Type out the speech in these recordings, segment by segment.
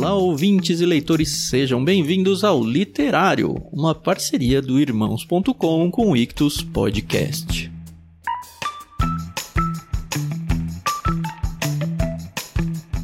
Olá, ouvintes e leitores, sejam bem-vindos ao Literário, uma parceria do Irmãos.com com o Ictus Podcast.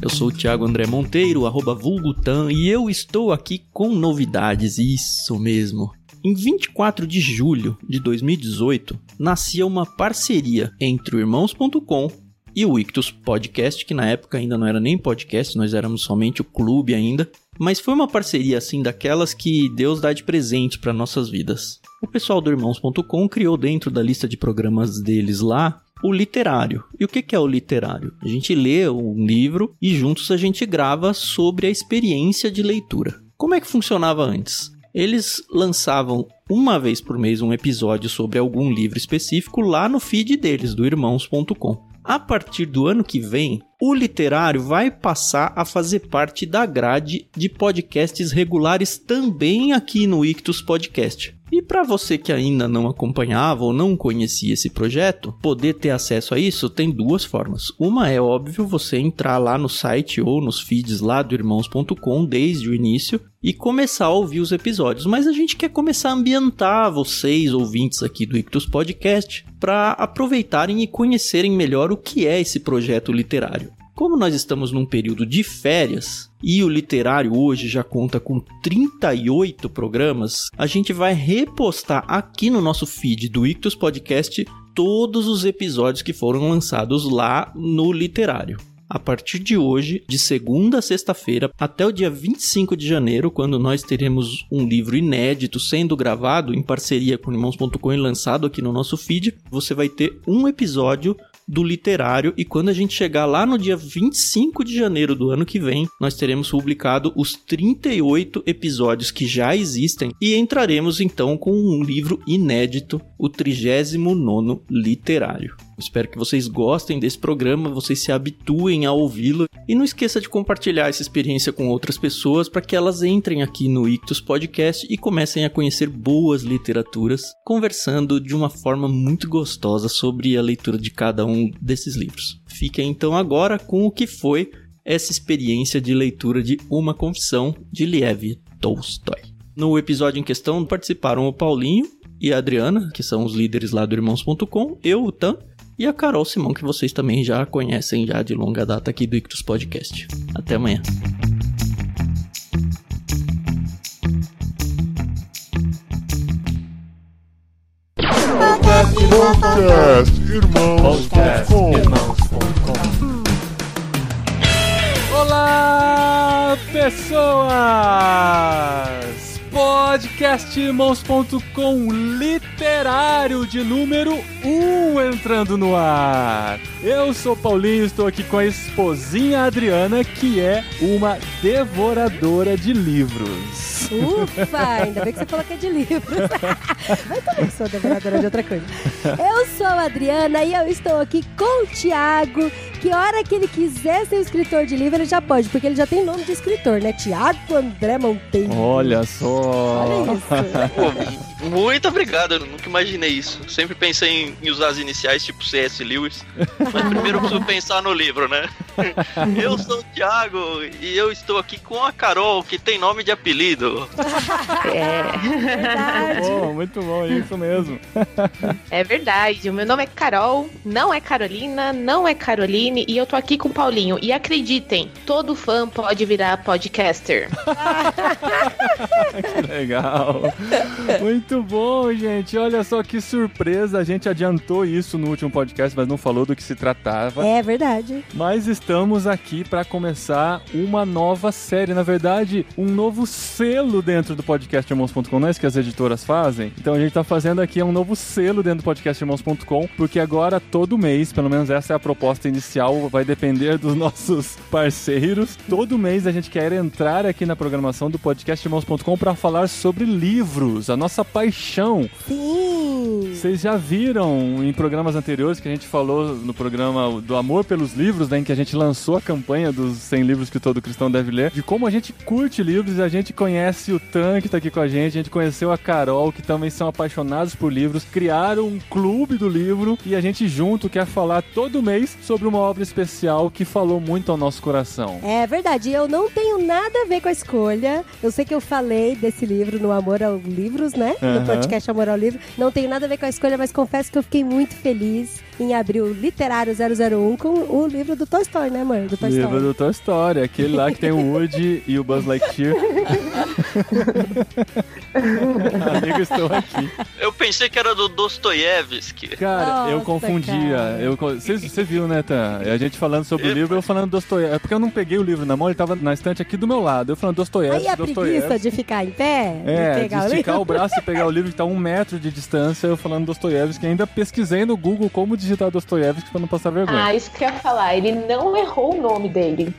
Eu sou o Thiago André Monteiro, arroba Vulgutan, e eu estou aqui com novidades, isso mesmo. Em 24 de julho de 2018, nascia uma parceria entre o Irmãos.com e o Ictus Podcast, que na época ainda não era nem podcast, nós éramos somente o clube ainda, mas foi uma parceria assim daquelas que Deus dá de presente para nossas vidas. O pessoal do Irmãos.com criou dentro da lista de programas deles lá o literário. E o que é o literário? A gente lê um livro e juntos a gente grava sobre a experiência de leitura. Como é que funcionava antes? Eles lançavam uma vez por mês um episódio sobre algum livro específico lá no feed deles, do irmãos.com. A partir do ano que vem, o literário vai passar a fazer parte da grade de podcasts regulares também aqui no Ictus Podcast. E para você que ainda não acompanhava ou não conhecia esse projeto, poder ter acesso a isso tem duas formas. Uma é óbvio você entrar lá no site ou nos feeds lá do irmãos.com desde o início e começar a ouvir os episódios, mas a gente quer começar a ambientar vocês ouvintes aqui do Ictus Podcast para aproveitarem e conhecerem melhor o que é esse projeto literário. Como nós estamos num período de férias e o literário hoje já conta com 38 programas, a gente vai repostar aqui no nosso feed do Ictus Podcast todos os episódios que foram lançados lá no literário. A partir de hoje, de segunda a sexta-feira, até o dia 25 de janeiro, quando nós teremos um livro inédito sendo gravado em parceria com irmãos.com e lançado aqui no nosso feed, você vai ter um episódio do literário e quando a gente chegar lá no dia 25 de janeiro do ano que vem, nós teremos publicado os 38 episódios que já existem e entraremos então com um livro inédito, o 39º literário. Espero que vocês gostem desse programa, vocês se habituem a ouvi-lo e não esqueça de compartilhar essa experiência com outras pessoas para que elas entrem aqui no Ictus Podcast e comecem a conhecer boas literaturas, conversando de uma forma muito gostosa sobre a leitura de cada um desses livros. Fiquem então agora com o que foi essa experiência de leitura de Uma Confissão de Liev Tolstói. No episódio em questão participaram o Paulinho e a Adriana, que são os líderes lá do Irmãos.com, eu, o Tan, e a Carol Simão, que vocês também já conhecem já de longa data aqui do Ictus Podcast. Até amanhã. Podcast Irmãos.com Olá, pessoas! podcastirmãos.com literário de número 1 um entrando no ar. Eu sou Paulinho, estou aqui com a esposinha Adriana, que é uma devoradora de livros. Ufa, ainda bem que você falou que é de livros. Mas também sou devoradora de outra coisa. Eu sou a Adriana e eu estou aqui com o Thiago, que hora que ele quiser ser escritor de livro, ele já pode, porque ele já tem nome de escritor, né? Tiago André Monteiro. Olha só, Olha isso. Muito obrigado, eu nunca imaginei isso. Sempre pensei em usar as iniciais tipo C.S. Lewis. Mas primeiro eu preciso pensar no livro, né? Eu sou o Thiago e eu estou aqui com a Carol, que tem nome de apelido. Verdade. Bom, muito bom, é isso mesmo. É verdade. O meu nome é Carol, não é Carolina, não é Caroline e eu tô aqui com o Paulinho. E acreditem, todo fã pode virar podcaster. Que legal. Muito bom, gente. Olha só que surpresa. A gente adiantou isso no último podcast, mas não falou do que se tratava. É verdade. Mas estamos aqui para começar uma nova série. Na verdade, um novo selo dentro do podcast Irmãos.com. Não é isso que as editoras fazem? Então a gente tá fazendo aqui um novo selo dentro do podcast Irmãos.com, porque agora todo mês, pelo menos essa é a proposta inicial, vai depender dos nossos parceiros. Todo mês a gente quer entrar aqui na programação do podcast Irmãos.com para falar sobre livros, a nossa paixão. Sim. Vocês já viram em programas anteriores que a gente falou no programa do Amor pelos Livros, né, em que a gente lançou a campanha dos 100 livros que todo cristão deve ler, de como a gente curte livros e a gente conhece o Tan que tá aqui com a gente, a gente conheceu a Carol, que também são apaixonados por livros, criaram um clube do livro e a gente junto quer falar todo mês sobre uma obra especial que falou muito ao nosso coração. É verdade, eu não tenho nada a ver com a escolha. Eu sei que eu falei desse livro no Amor ao Livros, né? No Aham. podcast Amor ao Livro. Não tenho nada a ver com a escolha, mas confesso que eu fiquei muito feliz em abrir o Literário 001 com o livro do Tolstói, né, amor? Do Tolstói. Livro do Toy Story, aquele lá que tem o Woody e o Buzz Lightyear. Amigo, estou aqui. Eu pensei que era do Dostoiévski. Cara, eu Nossa, confundia. Eu, você, você viu, né, Tan? A gente falando sobre o livro, eu falando Dostoiévski. É porque eu não peguei o livro na mão, ele tava na estante aqui do meu lado. Eu falando Dostoiévski, Aí a preguiça de ficar em pé, É, de de pegar o esticar livro. o braço e pegar o livro que tá a um metro de distância, eu falando Dostoiévski. Ainda pesquisei no Google como digitar Dostoiévski pra não passar vergonha. Ah, isso que eu ia falar. Ele não errou o nome dele.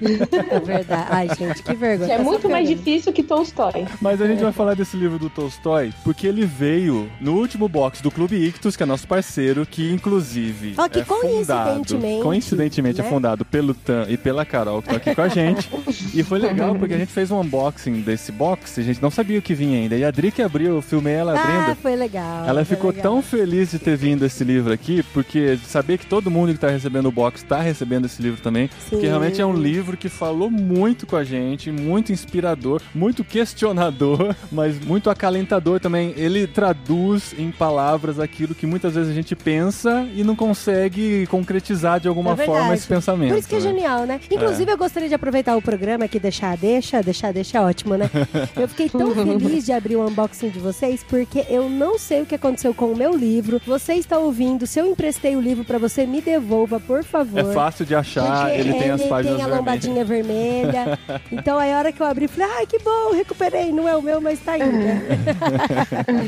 É verdade. Ai, gente, que vergonha. Que é Tá muito mais difícil que Tolstói. Mas a gente vai falar desse livro do Tolstói porque ele veio no último box do Clube Ictus, que é nosso parceiro, que inclusive Ó, que é fundado, coincidentemente, coincidentemente é né? fundado pelo Tan e pela Carol, que estão aqui com a gente. e foi legal porque a gente fez um unboxing desse box e a gente não sabia o que vinha ainda. E a Dri que abriu, eu filmei ela Ah, abrindo. foi legal. Ela foi ficou legal. tão feliz de ter vindo esse livro aqui, porque saber que todo mundo que tá recebendo o box tá recebendo esse livro também. Sim. Que realmente é um livro que falou muito com a gente, muito inspirador, muito questionador, mas muito acalentador também. Ele traduz em palavras aquilo que muitas vezes a gente pensa e não consegue concretizar de alguma É forma esse pensamento. Por isso que é né? genial, né? Inclusive, eu gostaria de aproveitar o programa aqui, deixar, deixa, deixar, deixa é ótimo, né? Eu fiquei tão feliz de abrir o unboxing de vocês, porque eu não sei o que aconteceu com o meu livro. Você está ouvindo, se eu emprestei o livro pra você, me devolva, por favor. É fácil de achar, Porque ele tem as páginas tem a lombadinha vermelha. Então, aí a hora que eu abri, eu falei, ai, que bom, recuperei. Não é o meu, mas tá ainda.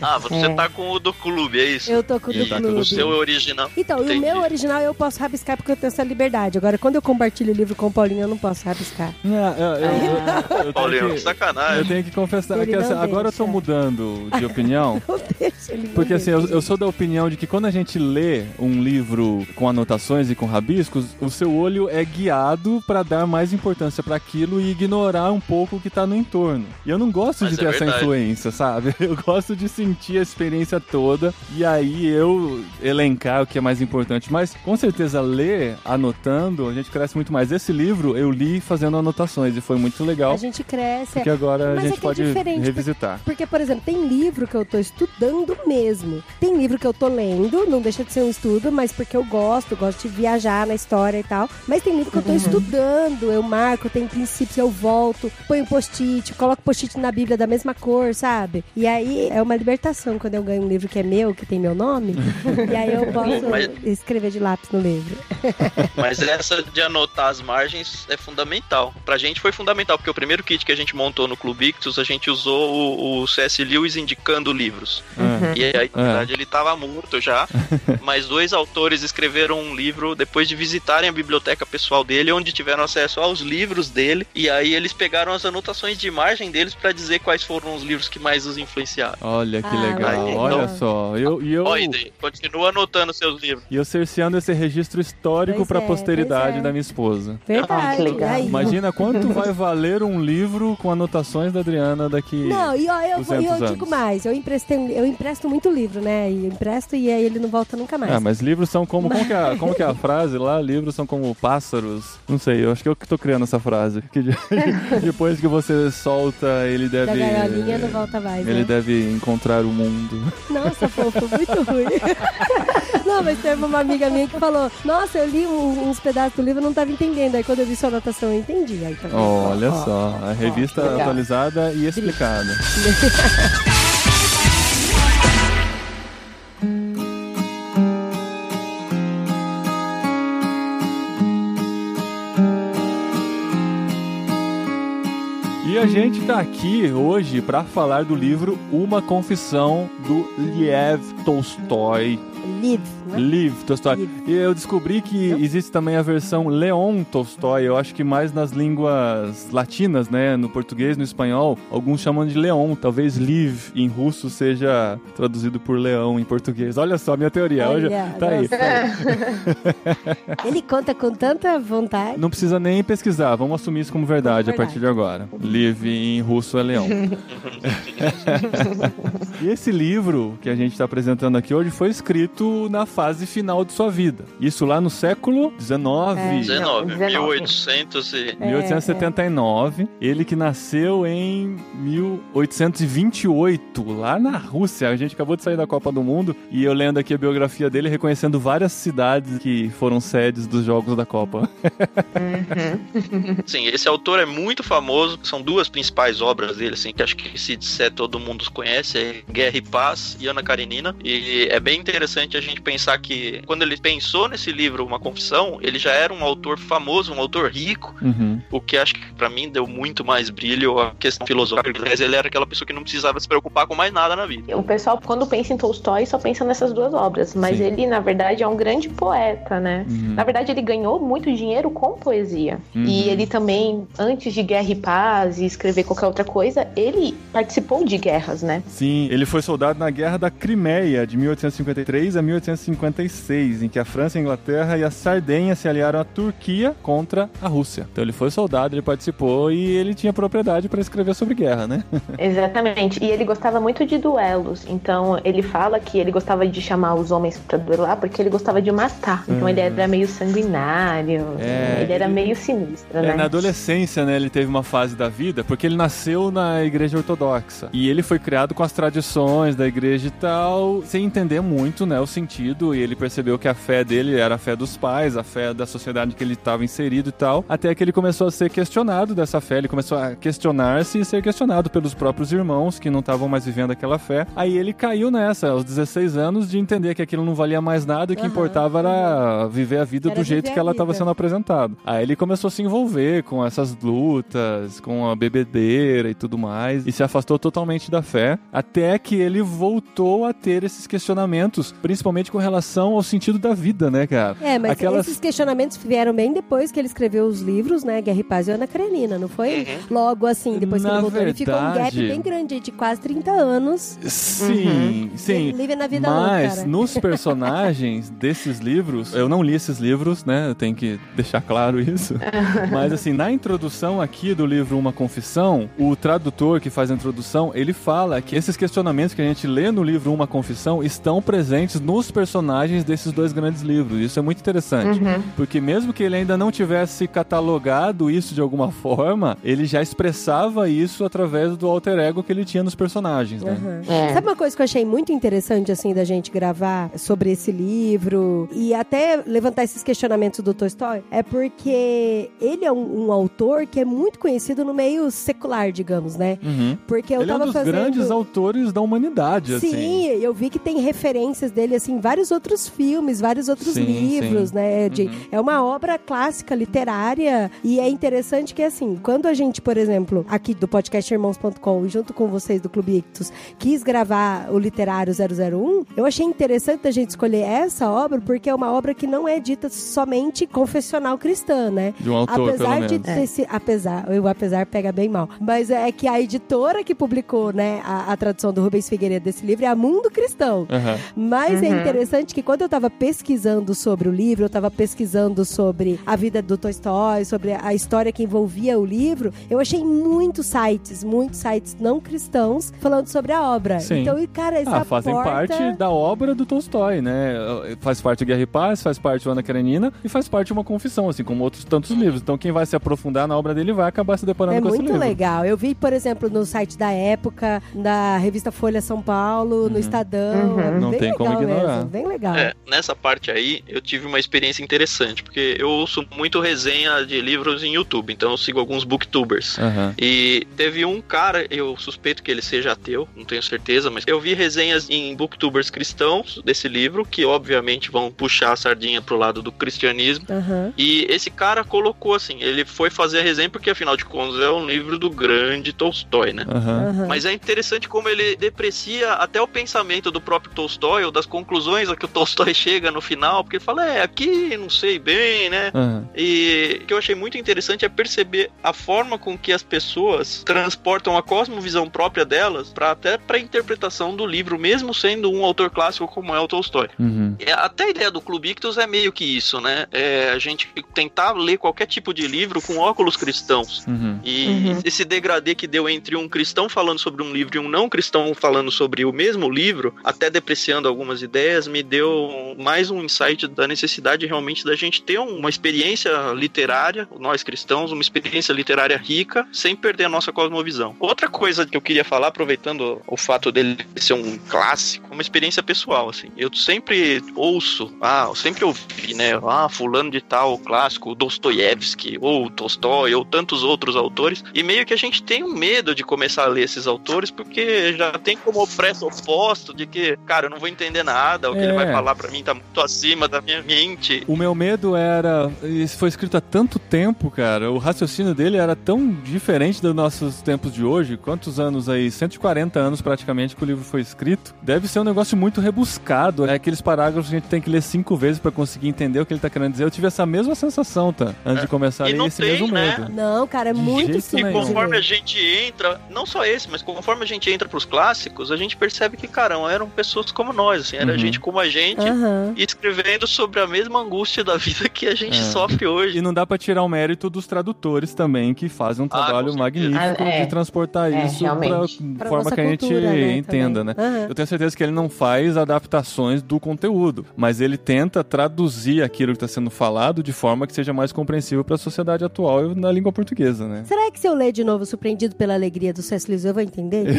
Ah, você tá com o do clube, é isso? Eu tô com o do E clube. o seu é original. Então, e o Entendi. meu original eu posso rabiscar porque eu tenho essa liberdade. Agora, quando eu compartilho o livro com o Paulinho, eu não posso rabiscar. Não, eu, eu- eu- eu tenho Paulinho, que- sacanagem. Eu tenho que confessar Ele que assim, agora eu tô mudando de opinião. Não deixa ele Porque assim, eu, eu sou da opinião de que quando a gente lê um livro com anotações e com rabiscos, o seu olho é guiado pra dar mais importância pra aquilo e ignorar um pouco o que tá no entorno. E eu não gosto Mas de ter é essa verdade. influência, sabe? Eu gosto de sentir a experiência toda e aí eu elencar o que é mais importante. Mas com certeza ler anotando, a gente cresce muito mais. Esse livro eu li fazendo anotações e foi muito legal. A gente cresce. Porque agora Mas a é gente que é pode diferente, revisitar. Porque, por exemplo, tem livro que eu tô estudando mesmo. Tem livro que eu tô lendo, não deixa de ser um estudo, mas porque eu gosto, gosto de viajar na história e tal. Mas tem livro que eu tô estudando, eu marco, tem princípios, eu volto, ponho post-it, coloco post-it na Bíblia da mesma cor, sabe? E aí é uma libertação quando eu ganho um livro que é meu, que tem meu nome. e aí eu posso Mas- escrever de lápis no livro. Mas essa de anotar as margens é fundamental. Pra gente foi fundamental, porque o primeiro kit que a gente montou no Clube Ictus, a gente usou o, o C.S. Lewis indicando livros. É. E aí, na É. verdade, ele tava morto já. mas dois autores escreveram um livro depois de visitarem a biblioteca pessoal dele, onde tiveram acesso aos livros dele. E aí eles pegaram as anotações de imagem deles pra dizer quais foram os livros que mais os influenciaram. Olha que Ah, legal, legal. olha só. Eu, e eu, Ó, Iden, continua anotando seus livros. e eu cerceando esse registro histórico Pois pra é, posteridade é. da minha esposa. Verdade. que legal. Aí, Imagina quanto vai valer um livro com anotações da Adriana daqui. Não, e ó, eu, vou- e 200 eu digo anos. Mais, eu emprestei, eu empresto muito livro, né? E eu empresto e aí ele não volta nunca mais. Ah, mas livros são como. Como que, é, como que é a frase lá? Livros são como pássaros. Não sei, eu acho que eu que tô criando essa frase. Que de- depois que você solta, ele da deve. gaiolinha não volta mais. Ele né? deve encontrar o mundo. Nossa, fofo, muito ruim. não, mas teve uma amiga minha que falou: Nossa, eu li uns pedaços do livro e não tava entendendo. Aí quando eu vi sua anotação, eu entendi. Aí, tá? Olha Ó, ó. só, a revista legal. atualizada e explicada. gente tá aqui hoje para falar do livro Uma Confissão do Liev Tolstói. Live, né? Liv Tolstói. Liv. E eu descobri que existe também a versão Leon Tolstói, eu acho que mais nas línguas latinas, né? No português, no espanhol, alguns chamam de Leon. Talvez Liv em russo seja traduzido por leão em português. Olha só, minha teoria. Hoje Olha, tá aí. nossa. Ele conta com tanta vontade. Não precisa nem pesquisar, vamos assumir isso como verdade, Como a partir de agora. Liv em russo é leão. e esse livro que a gente está apresentando aqui hoje foi escrito na fase final de sua vida. Isso lá no século XIX. É. 19, 19. 1800 e... 1879, ele que nasceu em 1828, lá na Rússia. A gente acabou de sair da Copa do Mundo e eu lendo aqui a biografia dele, reconhecendo várias cidades que foram sedes dos Jogos da Copa. Sim, esse autor é muito famoso. São duas principais obras dele, assim, que acho que se disser todo mundo os conhece, é Guerra e Paz e Ana Karenina. E é bem interessante a gente pensar que quando ele pensou nesse livro, Uma Confissão, ele já era um autor famoso, um autor rico, Uhum. o que acho que pra mim deu muito mais brilho à questão filosófica. Aliás, ele era aquela pessoa que não precisava se preocupar com mais nada na vida. O pessoal, quando pensa em Tolstói, só pensa nessas duas obras. Mas Sim. ele, na verdade, é um grande poeta, né? Uhum. Na verdade, ele ganhou muito dinheiro com poesia. Uhum. E ele também, antes de Guerra e Paz e escrever qualquer outra coisa, ele participou de guerras, né? Sim, ele foi soldado na Guerra da Crimeia, de 1853 a 1856, em que a França, a Inglaterra e a Sardenha se aliaram à Turquia contra a Rússia. Então ele foi soldado, ele participou e ele tinha propriedade para escrever sobre guerra, né? Exatamente. E ele gostava muito de duelos. Então, ele fala que ele gostava de chamar os homens pra duelar porque ele gostava de matar. Então, Uhum. ele era meio sanguinário. É, ele era ele- meio sinistro, É, né? na adolescência, né, ele teve uma fase da vida, porque ele nasceu na igreja ortodoxa. E ele foi criado com as tradições da igreja e tal, sem entender muito, né, o sentido. E ele percebeu que a fé dele era a fé dos pais, a fé da sociedade que ele estava inserido e tal. Até que ele começou a ser questionado dessa fé. Ele começou a questionar-se e ser questionado pelos próprios irmãos que não estavam mais vivendo aquela fé. Aí ele caiu nessa, aos 16 anos, de entender que aquilo não valia mais nada e que importava era viver a vida Era do jeito que ela estava sendo apresentado. Aí ele começou a se envolver com essas lutas, com a bebedeira e tudo mais, e se afastou totalmente da fé, até que ele voltou a ter esses questionamentos, principalmente com relação ao sentido da vida, né, cara? É, mas Aquelas- esses questionamentos vieram bem depois que ele escreveu os livros, né? Guerra e Paz e Ana Karenina, não foi? Logo assim, depois que Na ele voltou. Ele ficou um gap verdade- bem grande, de quase 30 anos. Sim, sim. Ele vive na vida Mas louca, né? nos personagens desses livros, eu não li esses livros, né? Eu tenho que deixar claro isso. Mas assim, na introdução aqui do livro Uma Confissão, o tradutor que faz a introdução, ele fala que esses questionamentos que a gente lê no livro Uma Confissão estão presentes nos personagens desses dois grandes livros. Isso é muito interessante. Porque mesmo que ele ainda não tivesse catalogado isso de alguma forma, ele já expressava isso através do alter ego que ele tinha nos personagens, né? Aham. É. Sabe uma coisa que eu achei muito interessante, assim, da gente gravar sobre esse livro e até levantar esses questionamentos do Tolstói? É porque ele é um, um autor que é muito conhecido no meio secular, digamos, né? Uhum. Porque eu ele é um tava dos fazendo... grandes autores da humanidade, Sim, assim. eu vi que tem referências dele, assim, em vários outros filmes, vários outros Sim, livros, sim. né? De- Uhum. É uma obra clássica, literária, e é interessante que, assim, quando a gente, por exemplo, aqui do podcast Irmãos.com, junto com vocês do Clube Ictus, quis gravar o Literário 001, eu achei interessante a gente escolher essa obra, porque é uma obra que não é dita somente confessional cristã, né? De um autor, apesar pelo de menos. ter se, apesar, o apesar pega bem mal, mas é que a editora que publicou, né, a, a tradução do Rubens Figueiredo desse livro é a Mundo Cristão. Aham. Mas é Uhum. Interessante que quando eu tava pesquisando sobre o livro, eu tava pesquisando sobre a vida do Tolstói, sobre a história que envolvia o livro, eu achei muitos sites, muitos sites não cristãos falando sobre a obra. Sim. Então, e, cara, essa Ah, fazem porta... parte da obra do Tolstói, né? Faz parte do Guerra e Paz, faz parte do Ana Karenina e faz parte de uma confissão, assim como outros tantos livros. Então quem vai se aprofundar na obra dele vai acabar se deparando É com esse muito livro. legal. Eu vi, por exemplo, no site da época, da revista Folha São Paulo, no Estadão. Uhum. É Não bem tem como legal ignorar. mesmo, Bem legal. É, nessa parte aí, eu tive uma experiência interessante, porque eu ouço muito resenha de livros em YouTube, então eu sigo alguns booktubers. Aham. E teve um cara, eu suspeito que ele seja ateu, não tenho certeza, mas eu vi resenhas em booktubers cristãos desse livro, que obviamente vão puxar a sardinha pro lado do cristianismo. Aham. E esse cara colocou assim, ele foi fazer a resenha porque afinal de contas é um livro do grande Tolstói, né? Aham. Mas é interessante como ele deprecia até o pensamento do próprio Tolstói ou das conclusões a que o Tolstói chega no final, porque ele fala, é, aqui não sei bem, né? Aham. E o que eu achei muito interessante é perceber a forma com que as pessoas transportam a cosmovisão própria delas para até para interpretação do livro, mesmo sendo um autor clássico como é o Tolstói. Uhum. É, Até a ideia do Clube Ictus é meio que isso, né? É a gente tentar ler qualquer tipo de livro com óculos cristãos. Uhum. E Uhum. esse degradê que deu entre um cristão falando sobre um livro e um não cristão falando sobre o mesmo livro, até depreciando algumas ideias, me deu mais um insight da necessidade realmente da gente ter uma experiência literária, nós cristãos, uma experiência literária rica, sem perder a nossa cosmovisão. Outra coisa que eu queria falar, aproveitando o fato dele ser um clássico, uma experiência pessoal, assim. Eu sempre ouço, ah, eu sempre ouvi, né? Ah, fulano de tal, clássico, Dostoiévski, ou Tolstói, ou tantos outros autores, e meio que a gente tem um medo de começar a ler esses autores, porque já tem como pressuposto de que, cara, eu não vou entender nada, o que ele É. vai falar pra mim tá muito acima da minha mente. O meu medo era. Isso foi escrito há tanto tempo, cara. O raciocínio dele era tão diferente dos nossos tempos de hoje. Quantos anos aí? 140 anos praticamente que o livro foi escrito. Deve ser um negócio muito rebuscado. É aqueles parágrafos que a gente tem que ler cinco vezes pra conseguir entender o que ele tá querendo dizer. Eu tive essa mesma sensação, tá? Antes de começar a E ler não esse tem, mesmo né? medo. Não, cara, é De muito simples. E conforme a gente entra, não só esse, mas conforme a gente entra pros clássicos, a gente percebe que, caramba, eram pessoas como nós, assim, era Uhum. gente como a gente, e escrevendo sobre a mesma angústia da vida que a gente É. sofre hoje. E não dá pra tirar o mérito dos tradutores também, que fazem um Ah, trabalho certeza. magnífico Ah, é. de transportar É, isso. Pra forma que a gente cultura, né, entenda, né? também. Aham. Eu tenho certeza que ele não faz adaptações do conteúdo, mas ele tenta traduzir aquilo que está sendo falado de forma que seja mais compreensível para a sociedade atual e na língua portuguesa, né? Será que se eu ler de novo Surpreendido pela Alegria do C.S. Lewis, eu vou entender?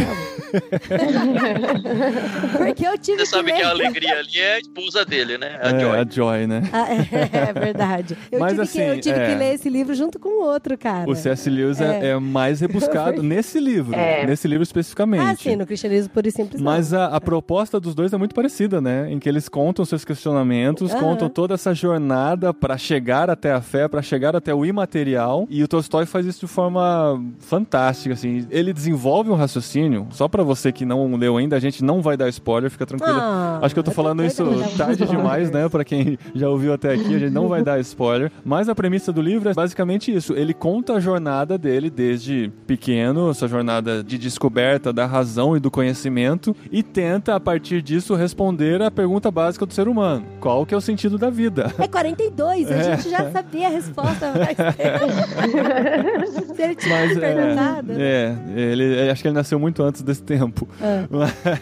Porque eu tive Você sabe ler... que a alegria ali é a esposa dele, né? A é, Joy. a Joy, né? Ah, é, é verdade. Eu Mas, tive, assim, que, eu tive é. que ler esse livro junto com o outro, cara. O C.S. Lewis é. É. é mais rebuscado nesse livro, É. nesse livro especificamente. Ah, sim, no cristianismo puro e simples. não. Mas a, a proposta dos dois é muito parecida, né? Em que eles contam seus questionamentos, contam toda essa jornada para chegar até a fé, para chegar até o imaterial. E o Tolstói faz isso de forma fantástica, assim. Ele desenvolve um raciocínio, só para você que não leu ainda, a gente não vai dar spoiler, fica tranquilo. Ah, Acho que eu tô falando isso dar tarde demais, né? Pra quem já ouviu até aqui, a gente não vai dar spoiler. Mas a premissa do livro é basicamente isso. Ele conta a jornada dele desde pequeno, essa jornada de descoberta da razão e do conhecimento, e tenta, a partir disso, responder a pergunta básica do ser humano: qual que é o sentido da vida? É 42, a É. gente já sabia a resposta tempo. Se ele tivesse Mas perguntado. é, é, ele, acho que ele nasceu muito antes desse tempo. Ah,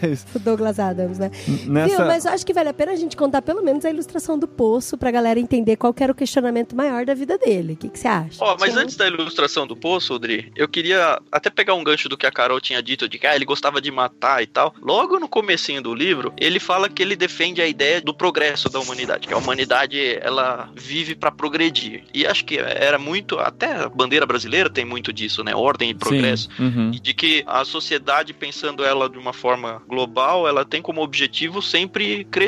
Mas o Douglas Adams, né? nessa. Viu? Mas eu acho que vale a pena a gente contar pelo menos a ilustração do poço pra galera entender qual que era o questionamento maior da vida dele. O que, que você acha? Ó, mas Sim. antes da ilustração do poço, Odri, eu queria até pegar um gancho do que a Carol tinha dito de que ah, ele gostava de matar e tal. Logo no comecinho do livro, ele fala que ele defende a ideia do progresso da humanidade, que a humanidade ela vive pra progredir. E acho que era muito, até a bandeira brasileira tem muito disso, né? Ordem e progresso. Uhum. E de que a sociedade, pensando ela de uma forma global, ela tem como objetivo sempre crescer.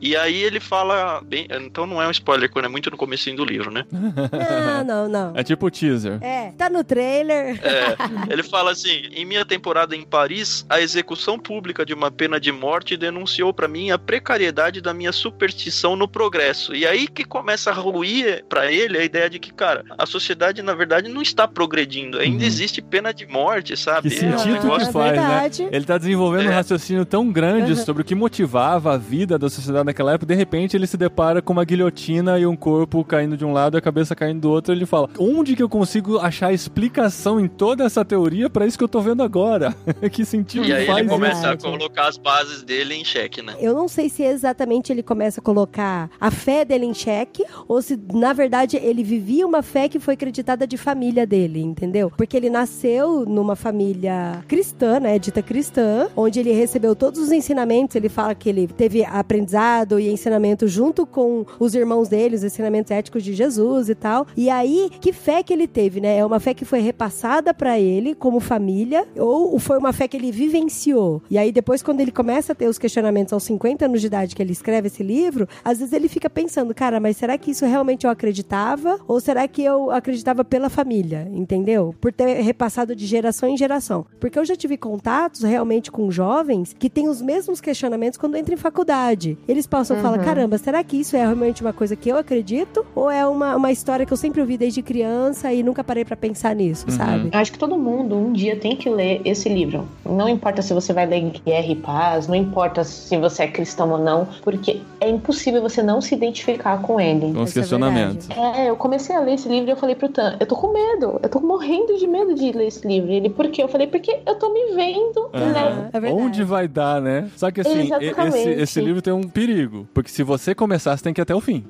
E aí ele fala. Bem, então não é um spoiler, quando é muito no comecinho do livro, né? Não, não, não. É tipo o teaser. É, tá no trailer. É, ele fala assim: em minha temporada em Paris, a execução pública de uma pena de morte denunciou pra mim a precariedade da minha superstição no progresso. E aí que começa a ruir pra ele a ideia de que, cara, a sociedade na verdade não está progredindo, ainda Uhum. existe pena de morte, sabe? Que É um sentido negócio- que é faz, né? Ele tá desenvolvendo um É. raciocínio tão grande Uhum. sobre o que motivava a vida da sociedade naquela época. De repente, ele se depara com uma guilhotina e um corpo caindo de um lado e a cabeça caindo do outro. Ele fala: Onde que eu consigo achar explicação em toda essa teoria pra isso que eu tô vendo agora? que sentido E aí faz ele começa verdade. a colocar as bases dele em xeque, né? Eu não sei se exatamente ele começa a colocar a fé dele em xeque ou se, na verdade, ele vivia uma fé que foi acreditada de família dele, entendeu? Porque ele nasceu numa família cristã, né? Dita cristã, onde ele recebeu todos os ensinamentos. Ele fala que ele teve aprendizado e ensinamento junto com os irmãos dele, os ensinamentos éticos de Jesus e tal. E aí, que fé que ele teve, né? É uma fé que foi repassada pra ele como família ou foi uma fé que ele vivenciou? E aí, depois, quando ele começa a ter os questionamentos aos 50 anos de idade que ele escreve esse livro, às vezes ele fica pensando, cara, mas será que isso realmente eu acreditava? Ou será que eu acreditava pela família? Entendeu? Por ter repassado de geração em geração. Porque eu já tive contatos realmente com jovens que têm os mesmos questionamentos quando entram em faculdade. Idade, eles possam falar: caramba, será que isso é realmente uma coisa que eu acredito? Ou é uma, uma história que eu sempre ouvi desde criança e nunca parei pra pensar nisso, Uhum. sabe? Eu acho que todo mundo um dia tem que ler esse livro. Não importa se você vai ler Guerra e Paz, não importa se você é cristão ou não, porque é impossível você não se identificar com ele. Com os é questionamentos. É, eu comecei a ler esse livro e eu falei pro Tan, eu tô com medo, eu tô morrendo de medo de ler esse livro. Ele, por quê? Eu falei, porque eu tô me vendo, Aham. né? É verdade. Onde vai dar, né? Só que assim, esse, esse livro tem um perigo. Porque se você começar, você tem que ir até o fim.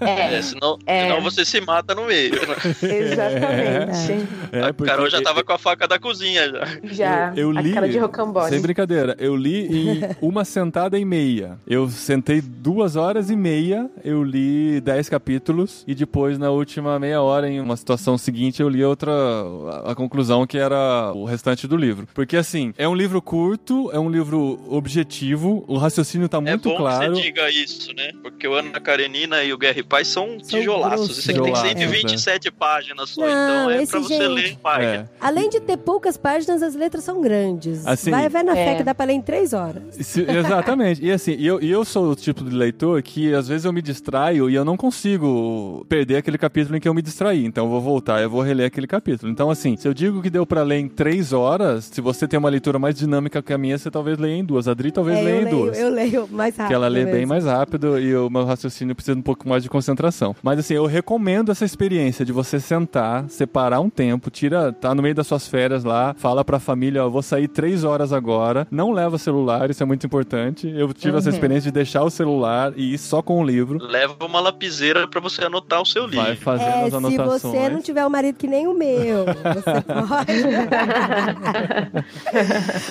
É, É, senão, É. senão você se mata no meio. exatamente. É, a porque Carol já tava com a faca da cozinha já. Já, Eu, eu li. a cara de rocambole. Sem brincadeira, eu li em uma sentada e meia. Eu sentei duas horas e meia, eu li dez capítulos e depois, na última meia hora, em uma situação seguinte, eu li outra. a, a conclusão que era o restante do livro. Porque assim, é um livro curto, é um livro objetivo, o raciocínio tá É muito bom claro. que você diga isso, né? Porque o Ana Karenina e o Guerra e Paz são, tijolaços. grossos. Isso aqui tem Tijolaços, 127 páginas só, Não, então é esse, pra você gente- ler página. É. Além de ter poucas páginas, as letras são grandes. Assim, vai, vai na fé É. que dá pra ler em três horas. Se- exatamente. E assim, e eu, eu sou o tipo de leitor que às vezes eu me distraio e eu não consigo perder aquele capítulo em que eu me distraí. Então eu vou voltar, eu vou reler aquele capítulo. Então, assim, se eu digo que deu pra ler em três horas, se você tem uma leitura mais dinâmica que a minha, você talvez leia em duas. A Adri talvez É, leia eu, em leio, duas. eu leio mais rápido. Que ela lê bem mesmo. mais rápido e o meu raciocínio precisa de um pouco mais de concentração. Mas assim, eu recomendo essa experiência de você sentar, separar um tempo, tira, tá no meio das suas férias lá, fala pra família, ó, vou sair três horas agora, não leva celular, isso é muito importante. Eu tive essa Uhum. experiência de deixar o celular e ir só com o livro. Leva uma lapiseira pra você anotar o seu livro. Vai fazendo É, as se anotações. você não tiver um marido que nem o meu, você pode.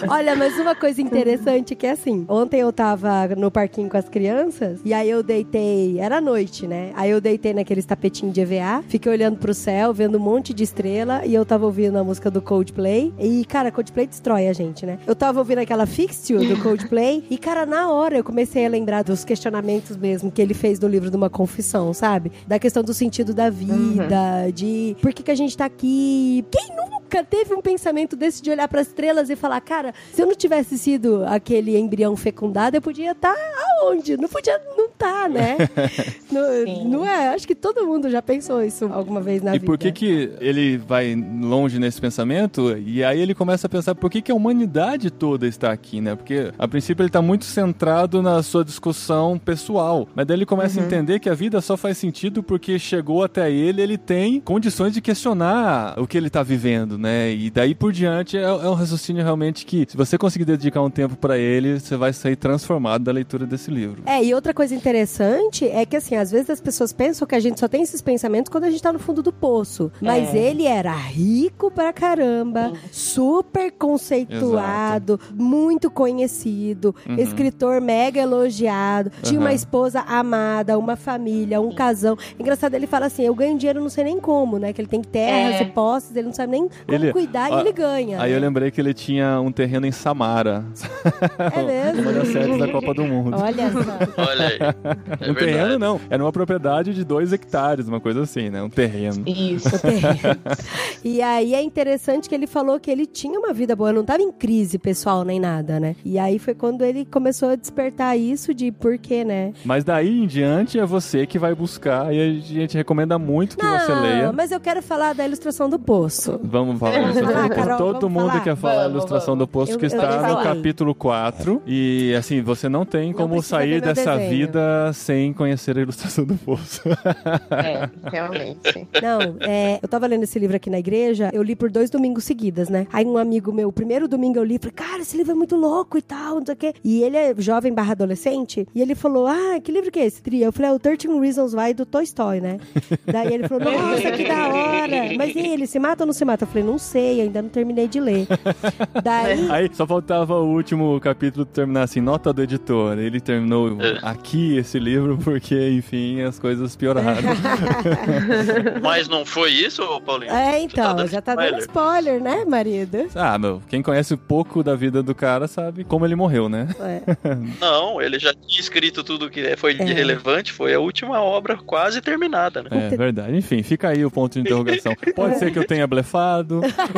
Olha, mas uma coisa interessante que é assim: ontem eu tava no parquinho com as crianças e aí eu deitei, era noite, né? Aí eu deitei naqueles tapetinhos de EVA, fiquei olhando pro céu, vendo um monte de estrela e eu tava ouvindo a música do Coldplay. E, cara, Coldplay destrói a gente, né? Eu tava ouvindo aquela Fix You do Coldplay e, cara, na hora eu comecei a lembrar dos questionamentos mesmo que ele fez no livro de uma confissão, sabe? Da questão do sentido da vida, de por que, que a gente tá aqui. Quem nunca teve um pensamento desse de olhar pras estrelas e falar, cara, se eu não tivesse sido aquele embrião fecundado, eu podia estar aonde? Não podia não tá, né? não, não é? Acho que todo mundo já pensou isso alguma vez na E vida. por que que ele vai longe nesse pensamento? E aí ele começa a pensar por que que a humanidade toda está aqui, né? Porque a princípio ele está muito centrado na sua discussão pessoal, mas daí ele começa a entender que a vida só faz sentido porque chegou até ele, ele tem condições de questionar o que ele está vivendo, né? E daí por diante é, é um raciocínio realmente que se você conseguir dedicar um tempo para ele, você vai sair transformado da leitura desse livro. É, e outra coisa interessante é que, assim, às vezes as pessoas pensam que a gente só tem esses pensamentos quando a gente tá no fundo do poço. Mas É. ele era rico pra caramba, super conceituado, muito conhecido, Uhum. escritor mega elogiado, tinha uma Aham. esposa amada, uma família, um casão. Engraçado, ele fala assim: eu ganho dinheiro não sei nem como, né? Que ele tem terras É. e posses, ele não sabe nem como Ele- cuidar ó, e ele ganha. Aí né? eu lembrei que ele tinha um terreno em Samara, É mesmo? uma das séries da Copa do Mundo. Olha só. Olha aí. É um verdade. terreno não, era uma propriedade de dois hectares, uma coisa assim, né? Um terreno. Isso. E aí é interessante que ele falou que ele tinha uma vida boa, não tava em crise pessoal nem nada, né? E aí foi quando ele começou a despertar isso de por quê, né? Mas daí em diante é você que vai buscar e a gente recomenda muito que você leia. mas eu quero falar da ilustração do poço. Vamos falar da ilustração Ah, do poço. Carol, Todo vamos mundo falar? quer falar da Vamos, ilustração do vamos. poço Eu- que está no capítulo 4. E assim, você não tem Não como sair dessa desenho. vida sem conhecer a ilustração do poço. É, realmente. Não, é, eu tava lendo esse livro aqui na igreja, eu li por dois domingos seguidas, né? Aí um amigo meu, o primeiro domingo eu li, falei, cara, esse livro é muito louco e tal, não sei o quê. E ele é jovem barra adolescente, e ele falou, ah, que livro que é esse, Tria? Eu falei, é o 13 Reasons Why do Toy Story, né? Daí ele falou, nossa, que da hora. Mas e ele, se mata ou não se mata? Eu falei, não sei, ainda não terminei de ler. Daí... Aí só faltava o último capítulo terminar assim, nota do editor. Ele terminou É. aqui esse livro porque, enfim, as coisas pioraram. Mas não foi isso, Paulinho? É, então, dando já tá dando spoiler. spoiler, né, marido? ah, meu, quem conhece pouco da vida do cara sabe como ele morreu, né? É. Não, ele já tinha escrito tudo que foi É. relevante, foi a última obra quase terminada, né? É verdade. Enfim, fica aí o ponto de interrogação. Pode ser que eu tenha blefado obrigado.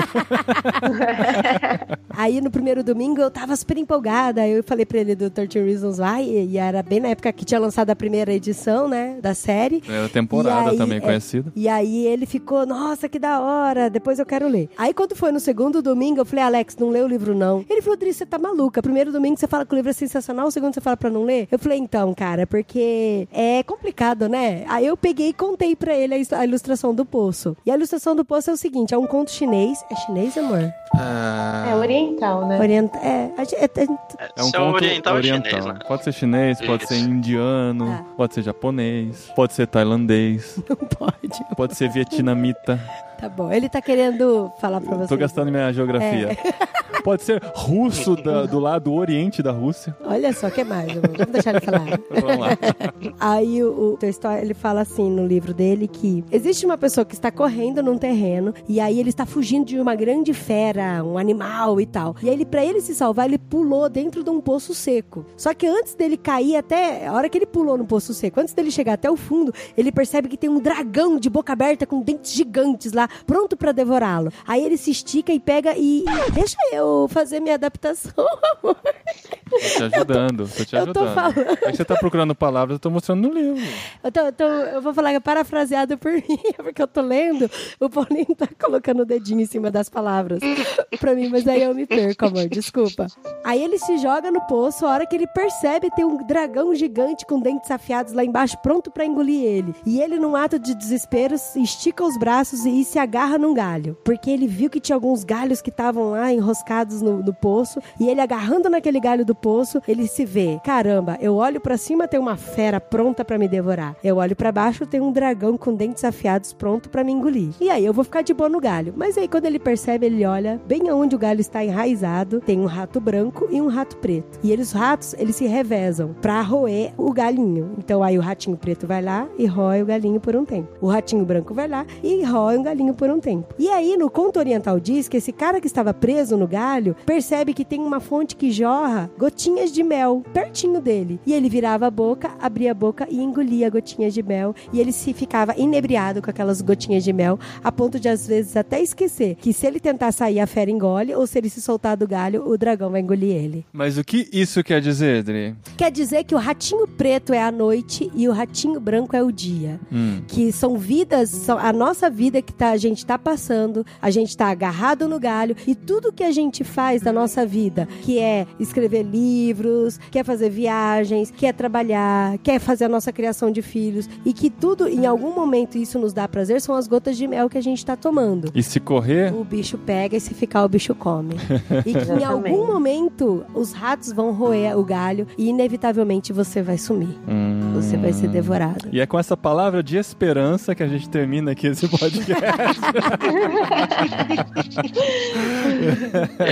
Aí no primeiro domingo eu tava super empolgada. Aí eu falei pra ele do 13 Reasons Why, e era bem na época que tinha lançado a primeira edição, né, da série. Era temporada E aí, também é, conhecida. E aí ele ficou, nossa, que da hora, depois eu quero ler. Aí quando foi no segundo domingo, eu falei, Alex, não lê o livro não. Ele falou, Dri, você tá maluca. Primeiro domingo você fala que o livro é sensacional, o segundo você fala pra não ler. Eu falei, então, cara, porque é complicado, né? Aí eu peguei e contei pra ele a ilustração do poço. E a ilustração do poço é o seguinte, é um conto chinês. É chinês, amor? Ah, É oriental, né? Orienta... É, a gente- é, é- É um conto oriental, oriental. chinês, né? Pode ser chinês, pode Isso. ser indiano, Ah. pode ser japonês, pode ser tailandês, não pode. pode ser vietnamita. Tá bom. Ele tá querendo falar pra você. Tô gastando minha geografia. É. Pode ser russo da- do lado oriente da Rússia. Olha só, o que mais? Vamos deixar ele falar. Vamos lá. Aí o, o Tolstói, ele fala assim no livro dele que existe uma pessoa que está correndo num terreno e aí ele está fugindo de uma grande fera, um animal e tal. E aí ele, para ele se salvar, ele pulou dentro de um poço seco. Só que antes dele cair até a hora que ele pulou no poço seco, antes dele chegar até o fundo, ele percebe que tem um dragão de boca aberta com dentes gigantes lá, pronto para devorá-lo. Aí ele se estica e pega e deixa eu fazer minha adaptação, amor. Tô te ajudando, tô te eu tô ajudando. falando. É que você tá procurando palavras, eu tô mostrando no livro. Eu, tô- tô- eu vou falar é parafraseado por mim, porque eu tô lendo, o Paulinho tá colocando o dedinho em cima das palavras pra mim, mas aí eu me perco, amor, desculpa. Aí ele se joga no poço, a hora que ele percebe tem um dragão gigante com dentes afiados lá embaixo, pronto pra engolir ele. E ele, num ato de desespero, estica os braços e se agarra num galho, porque ele viu que tinha alguns galhos que estavam lá enroscados no, no poço, e ele agarrando naquele galho do poço, ele se vê, caramba, eu olho pra cima, tem uma fera pronta pra me devorar. Eu olho pra baixo, tem um dragão com dentes afiados pronto pra me engolir. E aí eu vou ficar de boa no galho. Mas aí quando ele percebe, ele olha bem aonde o galho está enraizado, tem um rato branco e um rato preto. E eles, os ratos, eles se revezam pra roer o galinho. Então aí o ratinho preto vai lá e rói o galinho por um tempo. O ratinho branco vai lá e rói o galinho por um tempo. E aí no conto oriental diz que esse cara que estava preso no galho percebe que tem uma fonte que jorra gotinhas de mel pertinho dele. E ele virava a boca, abria a boca e engolia gotinhas de mel. E ele se ficava inebriado com aquelas gotinhas de mel, a ponto de às vezes até esquecer que se ele tentar sair, a fera engole, ou se ele se soltar do galho, o dragão vai engolir ele. Mas o que isso quer dizer, Dri? Quer dizer que o ratinho preto é a noite e o ratinho branco é o dia. Hum. Que são vidas, a nossa vida que tá, a gente tá passando, a gente tá agarrado no galho e tudo que a gente faz da nossa vida, que é escrever livros, quer fazer viagens, quer trabalhar, quer fazer a nossa criação de filhos e que tudo, em algum momento isso nos dá prazer, são as gotas de mel que a gente tá tomando. E se correr, O bicho pega e se ficar o bicho come. E que em algum momento os ratos vão roer o galho e inevitavelmente você vai sumir. Hum. Você vai ser devorado. E é com essa palavra de esperança que a gente termina aqui esse podcast. É,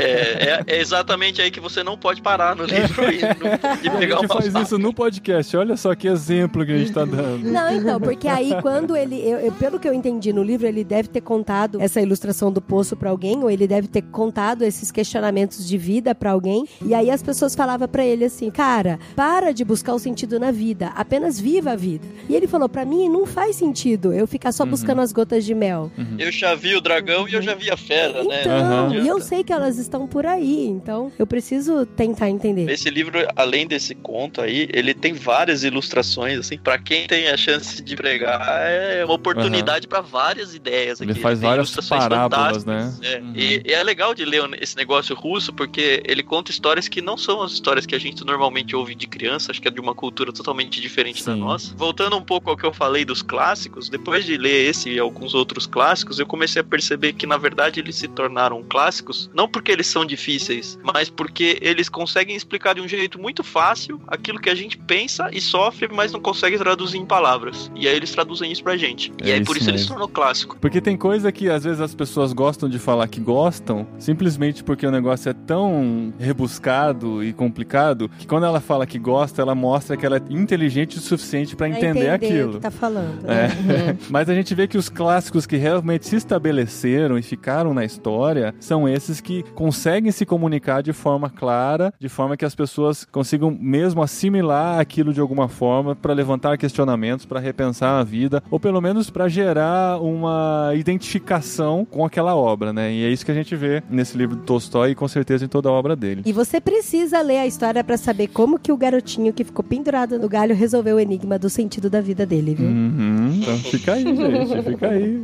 é- é exatamente aí que você não pode parar no livro e, não- e a pegar gente uma faz isso no podcast. Olha só que exemplo que a gente tá dando. Não, então, porque aí quando ele, eu- eu- pelo que eu entendi no livro, ele deve ter contado essa ilustração do poço pra alguém, ou ele deve ter contado esses questionamentos de vida pra alguém, e aí as pessoas falavam pra ele assim, cara, para de buscar o sentido na vida, apenas viva a vida. E ele falou, pra mim não faz sentido eu ficar só buscando as gotas de mel. Eu já vi o dragão e eu já vi a fera, né? Então, e eu sei que elas estão por aí, então eu preciso tentar entender. Esse livro, além desse conto aí, ele tem várias ilustrações, assim, pra quem tem a chance de pregar, é uma oportunidade pra várias ideias aqui. Ele faz tem várias ilustrações parábolas, fantásticas, né? É. Uhum. E, e é legal de ler esse negócio russo, porque ele conta histórias que não são as histórias que a gente normalmente ouve de criança, acho que é de uma cultura totalmente diferente da Sim. nossa. Voltando um pouco ao que eu falei dos clássicos, depois de ler esse e alguns outros clássicos, eu comecei a perceber que, na verdade, eles se tornaram clássicos, não porque eles são difíceis, mas porque eles conseguem explicar de um jeito muito fácil aquilo que a gente pensa e sofre, mas não consegue traduzir em palavras. E aí eles traduzem isso pra gente. E É aí isso por isso ele se mesmo. tornou clássico. Porque tem coisa que às vezes as pessoas gostam de falar que gostam, simplesmente porque o negócio é tão rebuscado e complicado, que quando ela fala que gosta, ela mostra que ela é inteligente o suficiente pra Pra entender, o aquilo. que tá falando. É. né? Mas a gente vê que os clássicos que real- realmente se estabeleceram e ficaram na história são esses que conseguem se comunicar de forma clara, de forma que as pessoas consigam mesmo assimilar aquilo de alguma forma para levantar questionamentos, para repensar a vida, ou pelo menos para gerar uma identificação com aquela obra, né? E é isso que a gente vê nesse livro do Tolstói e com certeza em toda a obra dele. E você precisa ler a história pra saber como que o garotinho que ficou pendurado no galho resolveu o enigma do sentido da vida dele, viu? Uhum, então fica aí, gente, fica aí.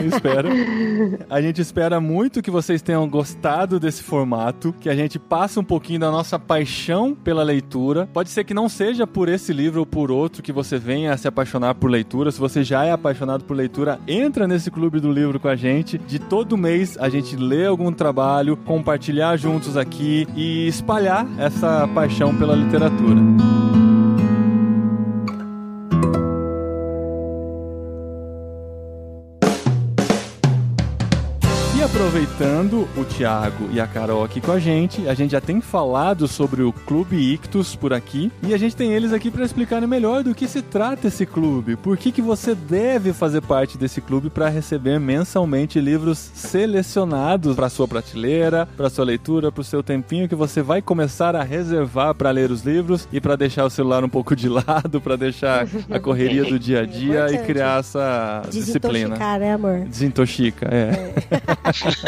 espero. A gente espera muito que vocês tenham gostado desse formato, que a gente passe um pouquinho da nossa paixão pela leitura. Pode ser que não seja por esse livro ou por outro que você venha a se apaixonar por leitura. Se você já é apaixonado por leitura, entra nesse clube do livro com a gente. De todo mês a gente lê algum trabalho, compartilhar juntos aqui e espalhar essa paixão pela literatura. Aproveitando o Thiago e a Carol aqui com a gente, a gente já tem falado sobre o Clube Ictus por aqui e a gente tem eles aqui para explicarem melhor do que se trata esse clube, por que, que você deve fazer parte desse clube para receber mensalmente livros selecionados para sua prateleira, para sua leitura, para o seu tempinho que você vai começar a reservar para ler os livros e para deixar o celular um pouco de lado, para deixar a correria do dia a dia e Importante. criar essa disciplina. Desintoxicar, né, amor? Desintoxica, é.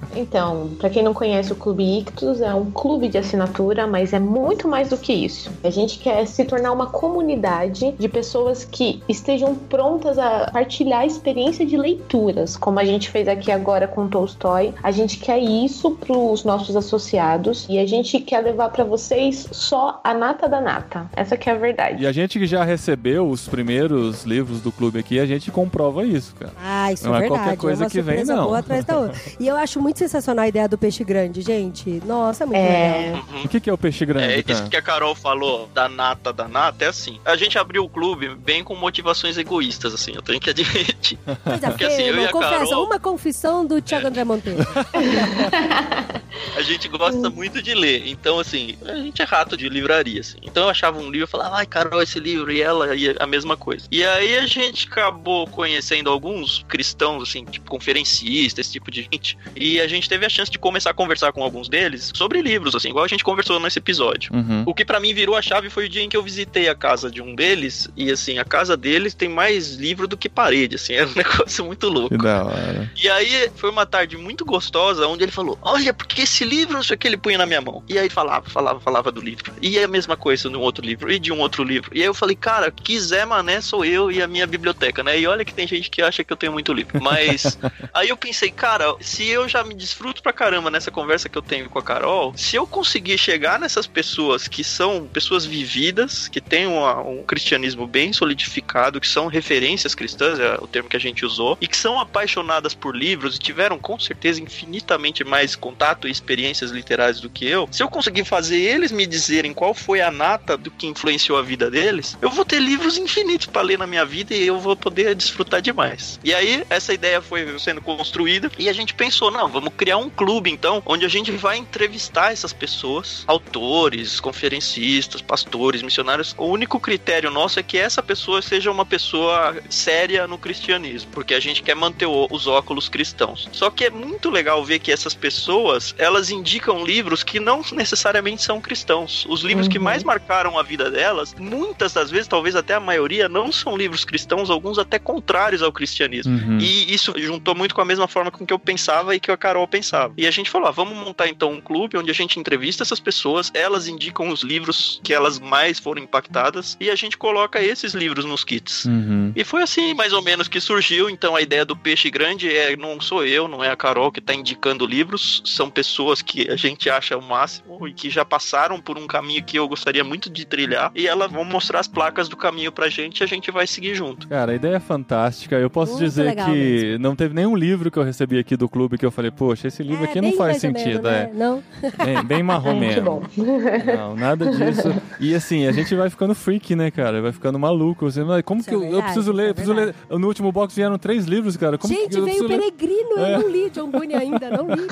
Então, pra quem não conhece o Clube Ictus, é um clube de assinatura, mas é muito mais do que isso. A gente quer se tornar uma comunidade de pessoas que estejam prontas a partilhar a experiência de leituras, como a gente fez aqui agora com Tolstói. A gente quer isso pros nossos associados e a gente quer levar pra vocês só a nata da nata. Essa que é a verdade. E a gente que já recebeu os primeiros livros do clube aqui, a gente comprova isso, cara. Ah, isso Não é é verdade. qualquer coisa é uma que vem, não. boa atrás da outra. E eu acho muito sensacional a ideia do peixe grande, gente. Nossa, é muito É. legal. O que, que é o peixe grande, É, isso que a Carol falou da nata da nata é assim. A gente abriu o clube bem com motivações egoístas, assim, eu tenho que admitir. Coisa Porque assim, eu e a confessa, Carol- uma confissão do Thiago André Monteiro. A gente gosta muito de ler, então assim, a gente é rato de livraria, assim. Então eu achava um livro e falava, ai, Carol, esse livro, e ela ia a mesma coisa. E aí a gente acabou conhecendo alguns cristãos, assim, tipo conferencistas, esse tipo de gente, e a gente teve a chance de começar a conversar com alguns deles sobre livros, assim, igual a gente conversou nesse episódio. Uhum. O que pra mim virou a chave foi o dia em que eu visitei a casa de um deles, e assim, a casa deles tem mais livro do que parede, assim, é um negócio muito louco. Que da hora. E aí foi uma tarde muito gostosa, onde ele falou: Olha, porque esse livro, não sei o que, ele punha na minha mão. E aí falava, falava, falava do livro. E a mesma coisa de um outro livro, e de um outro livro. E aí eu falei, cara, quiser mané, sou eu e a minha biblioteca, né? E olha que tem gente que acha que eu tenho muito livro. Mas aí eu pensei, cara, se eu já me desfruto pra caramba nessa conversa que eu tenho com a Carol, se eu conseguir chegar nessas pessoas que são pessoas vividas, que têm uma- um cristianismo bem solidificado, que são referências cristãs, é o termo que a gente usou, e que são apaixonadas por livros e tiveram com certeza infinitamente mais contato e experiências literárias do que eu, se eu conseguir fazer eles me dizerem qual foi a nata do que influenciou a vida deles, eu vou ter livros infinitos pra ler na minha vida e eu vou poder desfrutar demais. E aí, essa ideia foi sendo construída e a gente pensou, não, vamos criar um clube então, onde a gente vai entrevistar essas pessoas, autores, conferencistas, pastores, missionários. O único critério nosso é que essa pessoa seja uma pessoa séria no cristianismo, porque a gente quer manter os óculos cristãos. Só que é muito legal ver que essas pessoas, elas indicam livros que não necessariamente são cristãos. Os livros que Uhum. mais marcaram a vida delas, muitas das vezes, talvez até a maioria, não são livros cristãos, alguns até contrários ao cristianismo. Uhum. E isso juntou muito com a mesma forma com que eu pensava e que a Carol pensava. E a gente falou: ah, vamos montar então um clube onde a gente entrevista essas pessoas, elas indicam os livros que elas mais foram impactadas e a gente coloca esses livros nos kits. Uhum. E foi assim, mais ou menos, que surgiu. Então, a ideia do peixe grande é não sou eu, não é a Carol que está indicando livros, são pessoas que a gente acha o máximo e que já passaram por um caminho que eu gostaria muito de trilhar. E elas vão mostrar as placas do caminho pra gente e a gente vai seguir junto. Cara, a ideia é fantástica. Eu posso Muito dizer que mesmo. não teve nenhum livro que eu recebi aqui do clube que eu falei, poxa, esse livro É, aqui não faz ou menos, sentido. né? Não? É, bem, bem marrom mesmo. Não, nada disso. E assim, a gente vai ficando freak, né, cara? Vai ficando maluco. Você, mas como Isso que é eu, eu verdade, preciso ler? é preciso ler. No último box vieram três livros, cara. Como Gente, que eu veio o? Peregrino, É. eu não li John Bunyan ainda, não li.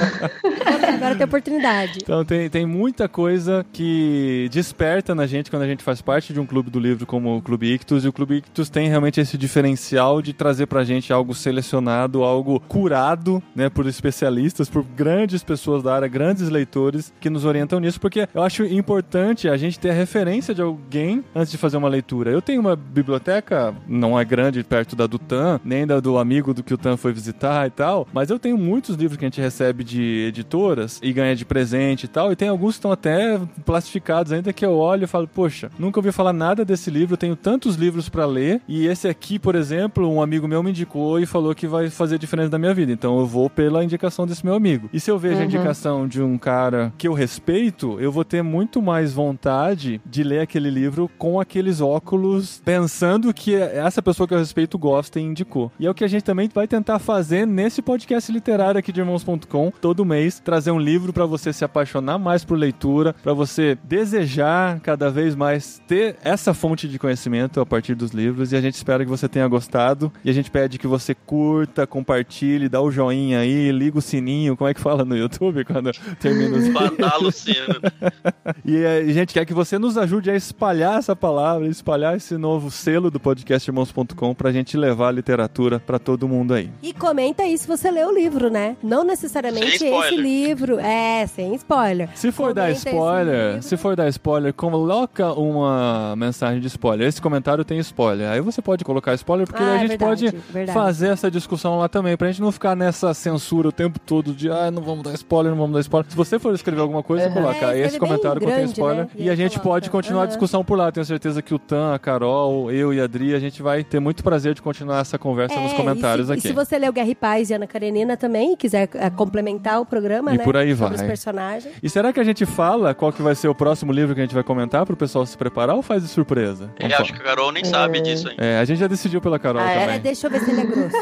Agora tem oportunidade. Então tem, tem muita coisa que desperta na gente quando a gente faz parte de um clube do livro como o Clube Ictus. E o Clube Ictus tem realmente esse diferencial de trazer pra gente algo selecionado, algo curado, né, por especialistas, por grandes pessoas da área, grandes leitores que nos orientam nisso, porque eu acho importante a gente ter a referência de alguém antes de fazer uma leitura. Eu tenho uma biblioteca, não é grande perto da do Tan, nem da do amigo do que o Tan foi visitar e tal, mas eu tenho muitos livros que a gente recebe de editoras e ganha de presente e tal, e tem alguns que estão até plastificados ainda que eu olho e falo, poxa, nunca ouvi falar nada desse livro, eu tenho tantos livros pra ler, e esse aqui, por exemplo, um amigo meu me indicou e falou que vai fazer diferença na minha vida, então eu vou pela indicação desse meu amigo. E se eu vejo a indicação de um cara que eu respeito, eu vou ter muito mais vontade de ler aquele livro com aqueles óculos, pensando que essa pessoa que eu respeito gosta e indicou. E é o que a gente também vai tentar fazer nesse podcast literário aqui de irmãos.com, todo mês, trazer um livro pra você se apaixonar mais por leitura, pra você desejar cada vez mais ter essa fonte de conhecimento a partir dos livros. E a gente espera que você tenha gostado. E a gente pede que você curta, compartilhe, dá o joinha aí, liga o sininho. Como é que fala no YouTube quando termina os Badalo sino. e a gente quer que você nos ajude a espalhar essa palavra, espalhar esse novo selo do podcast irmãos.com pra gente levar a literatura pra todo mundo aí. E comenta aí se você leu o livro, né? Não necessariamente esse livro. É, sem spoiler. Se for dar Comenta esse spoiler, se for dar spoiler, coloca uma mensagem de spoiler. Esse comentário tem spoiler. Aí você pode colocar spoiler, porque Ah, a é gente verdade, pode verdade. fazer essa discussão lá também, pra gente não ficar nessa censura o tempo todo de ah, não vamos dar spoiler, não vamos dar spoiler. Se você for escrever alguma coisa, Uhum. coloca É, esse comentário contém grande, spoiler. né? E E a gente coloca. pode continuar a Aham. discussão por lá. Tenho certeza que o Tan, a Carol, eu e a Adri, a gente vai ter muito prazer de continuar essa conversa nos É, comentários e se, aqui. E se você leu Guerra e Paz e Ana Karenina também, e quiser eh, complementar o programa, E né? por aí sobre vai. os personagens. E será que a gente fala qual que vai ser o próximo livro que a gente vai comentar pro pessoal se preparar ou faz de surpresa? Vamos acho que a Carol nem sabe disso ainda. É, a gente já decidiu pela Carol Ah, é? também. É, deixa eu ver se ele é grosso.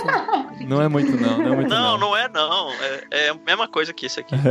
Não é muito não, não é muito Não, não. não é não. É, é a mesma coisa que esse aqui.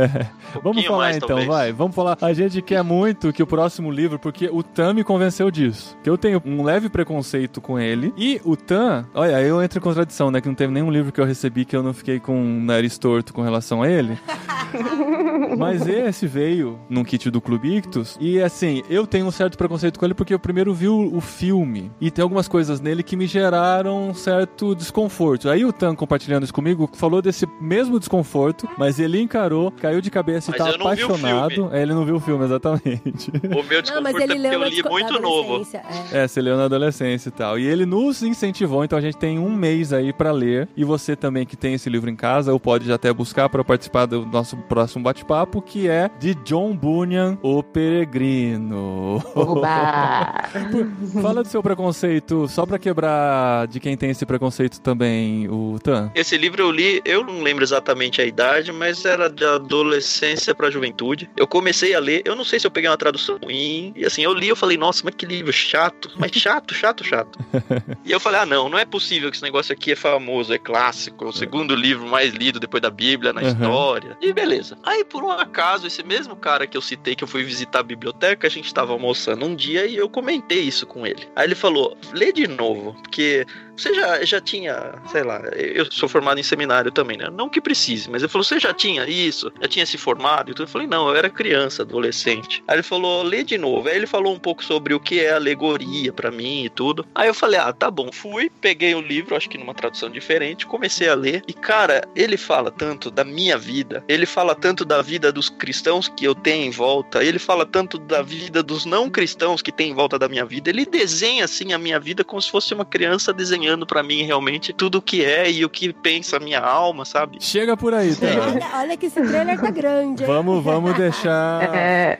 Um Vamos falar mais, então, talvez. vai. Vamos falar. A gente quer muito que o próximo livro, porque o Tan me convenceu disso. Que eu tenho um leve preconceito com ele. E o Tan, olha, eu entro em contradição, né? Que não teve nenhum livro que eu recebi que eu não fiquei com um nariz torto com relação a ele. Mas esse veio num kit do Clube Ictus. E assim, eu tenho um certo preconceito com ele porque eu primeiro vi o, o filme. E tem algumas coisas nele que me geraram um certo desconforto. Aí o Tan, compartilhando isso comigo, falou desse mesmo desconforto, mas ele encarou, caiu de cabeça e tá apaixonado. É, ele não viu o filme, exatamente. O meu Não, mas desconforto é ele porque leu eu li muito novo. é. É, você leu na adolescência e tal. E ele nos incentivou, então a gente tem um mês aí pra ler. E você também que tem esse livro em casa, ou pode já até buscar pra participar do nosso próximo bate-papo, que é de John Bunyan, O Peregrino. Oba! Fala do seu preconceito, só pra quebrar de quem tem esse preconceito também, o Tan. Esse livro eu li, eu não lembro exatamente a idade, mas era de adolescência pra juventude. Eu comecei a ler, eu não sei se eu peguei uma tradução ruim, e assim, eu li, eu falei, nossa, mas que livro chato, mas chato, chato, chato. e eu falei, ah, não, não é possível que esse negócio aqui é famoso, é clássico, é o segundo livro mais lido depois da Bíblia na Uhum. história. E beleza. Aí, por um acaso, esse mesmo cara que eu citei, que eu fui visitar a biblioteca, a gente tava almoçando um dia e eu comentei isso com ele. Aí ele falou, lê de novo, porque você já, já tinha, sei lá, eu sou formado em seminário também, né? Não que precise, mas ele falou, você já tinha isso? Já tinha se formado? e? Eu falei, não, eu era criança, adolescente. Aí ele falou, lê de novo. Aí ele falou um pouco sobre o que é alegoria pra mim e tudo. Aí eu falei, ah, tá bom. Fui, peguei o livro, acho que numa tradução diferente, comecei a ler. E, cara, ele fala tanto da minha vida, ele fala tanto da vida dos cristãos que eu tenho em volta, ele fala tanto da vida dos não cristãos que tem em volta da minha vida. Ele desenha, assim, a minha vida como se fosse uma criança desenhando pra mim realmente tudo o que é e o que pensa a minha alma, sabe? Chega por aí, Tan. Olha, olha que esse trailer tá grande. hein? Vamos, vamos deixar É,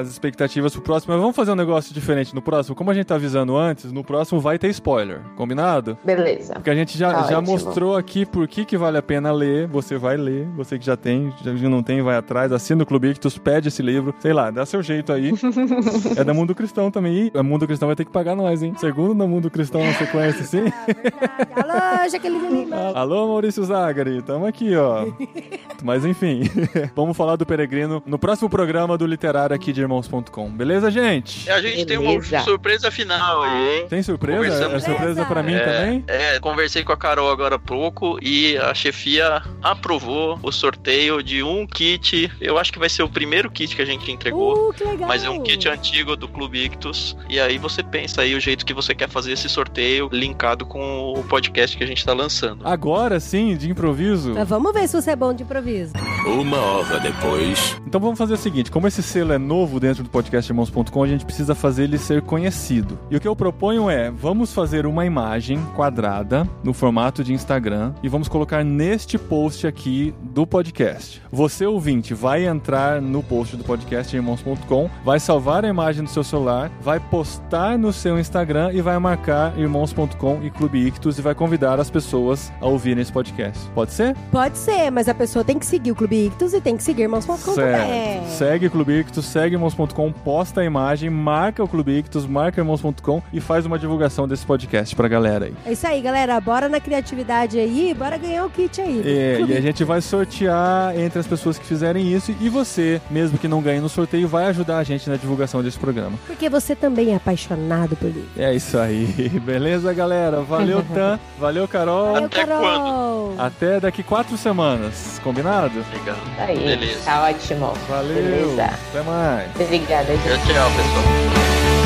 as expectativas pro próximo. Mas vamos fazer um negócio diferente no próximo. Como a gente tá avisando antes, no próximo vai ter spoiler. Combinado? beleza. Porque a gente já, Tá já ótimo. mostrou aqui por que, que vale a pena ler. Você vai ler. Você que já tem, já não tem, vai atrás. Assina o Clube Ictus, pede esse livro. Sei lá, dá seu jeito aí. é da Mundo Cristão também. E o Mundo Cristão vai ter que pagar nós, hein? Segundo da Mundo Cristão na sequência, sim. Ah, verdade. Alô, Jaqueline Lima. Alô, Maurício Zagari, tamo aqui, ó. Mas enfim, vamos falar do Peregrino no próximo programa do Literário aqui de irmãos.com. Beleza, gente? A gente tem Beleza. uma surpresa final aí, hein? Tem surpresa? É surpresa pra mim É, também? É, conversei com a Carol agora há pouco e a chefia aprovou o sorteio de um kit kit, eu acho que vai ser o primeiro kit que a gente entregou. Uh, que legal. Mas é um kit antigo do Clube Ictus. E aí você pensa aí o jeito que você quer fazer esse sorteio linkado com o podcast que a gente tá lançando. Agora sim, de improviso. Mas vamos ver se você é bom de improviso. Uma hora depois. Então vamos fazer o seguinte: como esse selo é novo dentro do podcastirmãos.com, a gente precisa fazer ele ser conhecido. E o que eu proponho é: vamos fazer uma imagem quadrada no formato de Instagram e vamos colocar neste post aqui do podcast. Você, ouvinte, vai entrar no post do podcastirmãos.com, vai salvar a imagem do seu celular, vai postar no seu Instagram e vai marcar irmãos.com e Clube Ictus e vai convidar as pessoas a ouvirem esse podcast. Pode ser? Pode ser, mas a pessoa tem que seguir o Clube Ictus e tem que seguir irmãos.com também. Certo. Segue o Clube Ictus, segue irmãos.com, posta a imagem, marca o Clube Ictus, marca irmãos.com e faz uma divulgação desse podcast pra galera aí. É isso aí, galera. Bora na criatividade aí, bora ganhar o kit aí. É, Clube e a gente vai sortear entre as pessoas que fizerem isso e você, mesmo que não ganhe no sorteio, vai ajudar a gente na divulgação desse programa. Porque você também é apaixonado por livro. É isso aí. Beleza, galera? Valeu, Tan. Valeu, Carol. Valeu, Até Carol. Até daqui quatro semanas. Combinado? Legal. Aí, Beleza. tá ótimo. Valeu. Beleza. Até mais. Obrigada, gente. Tchau, tchau, pessoal.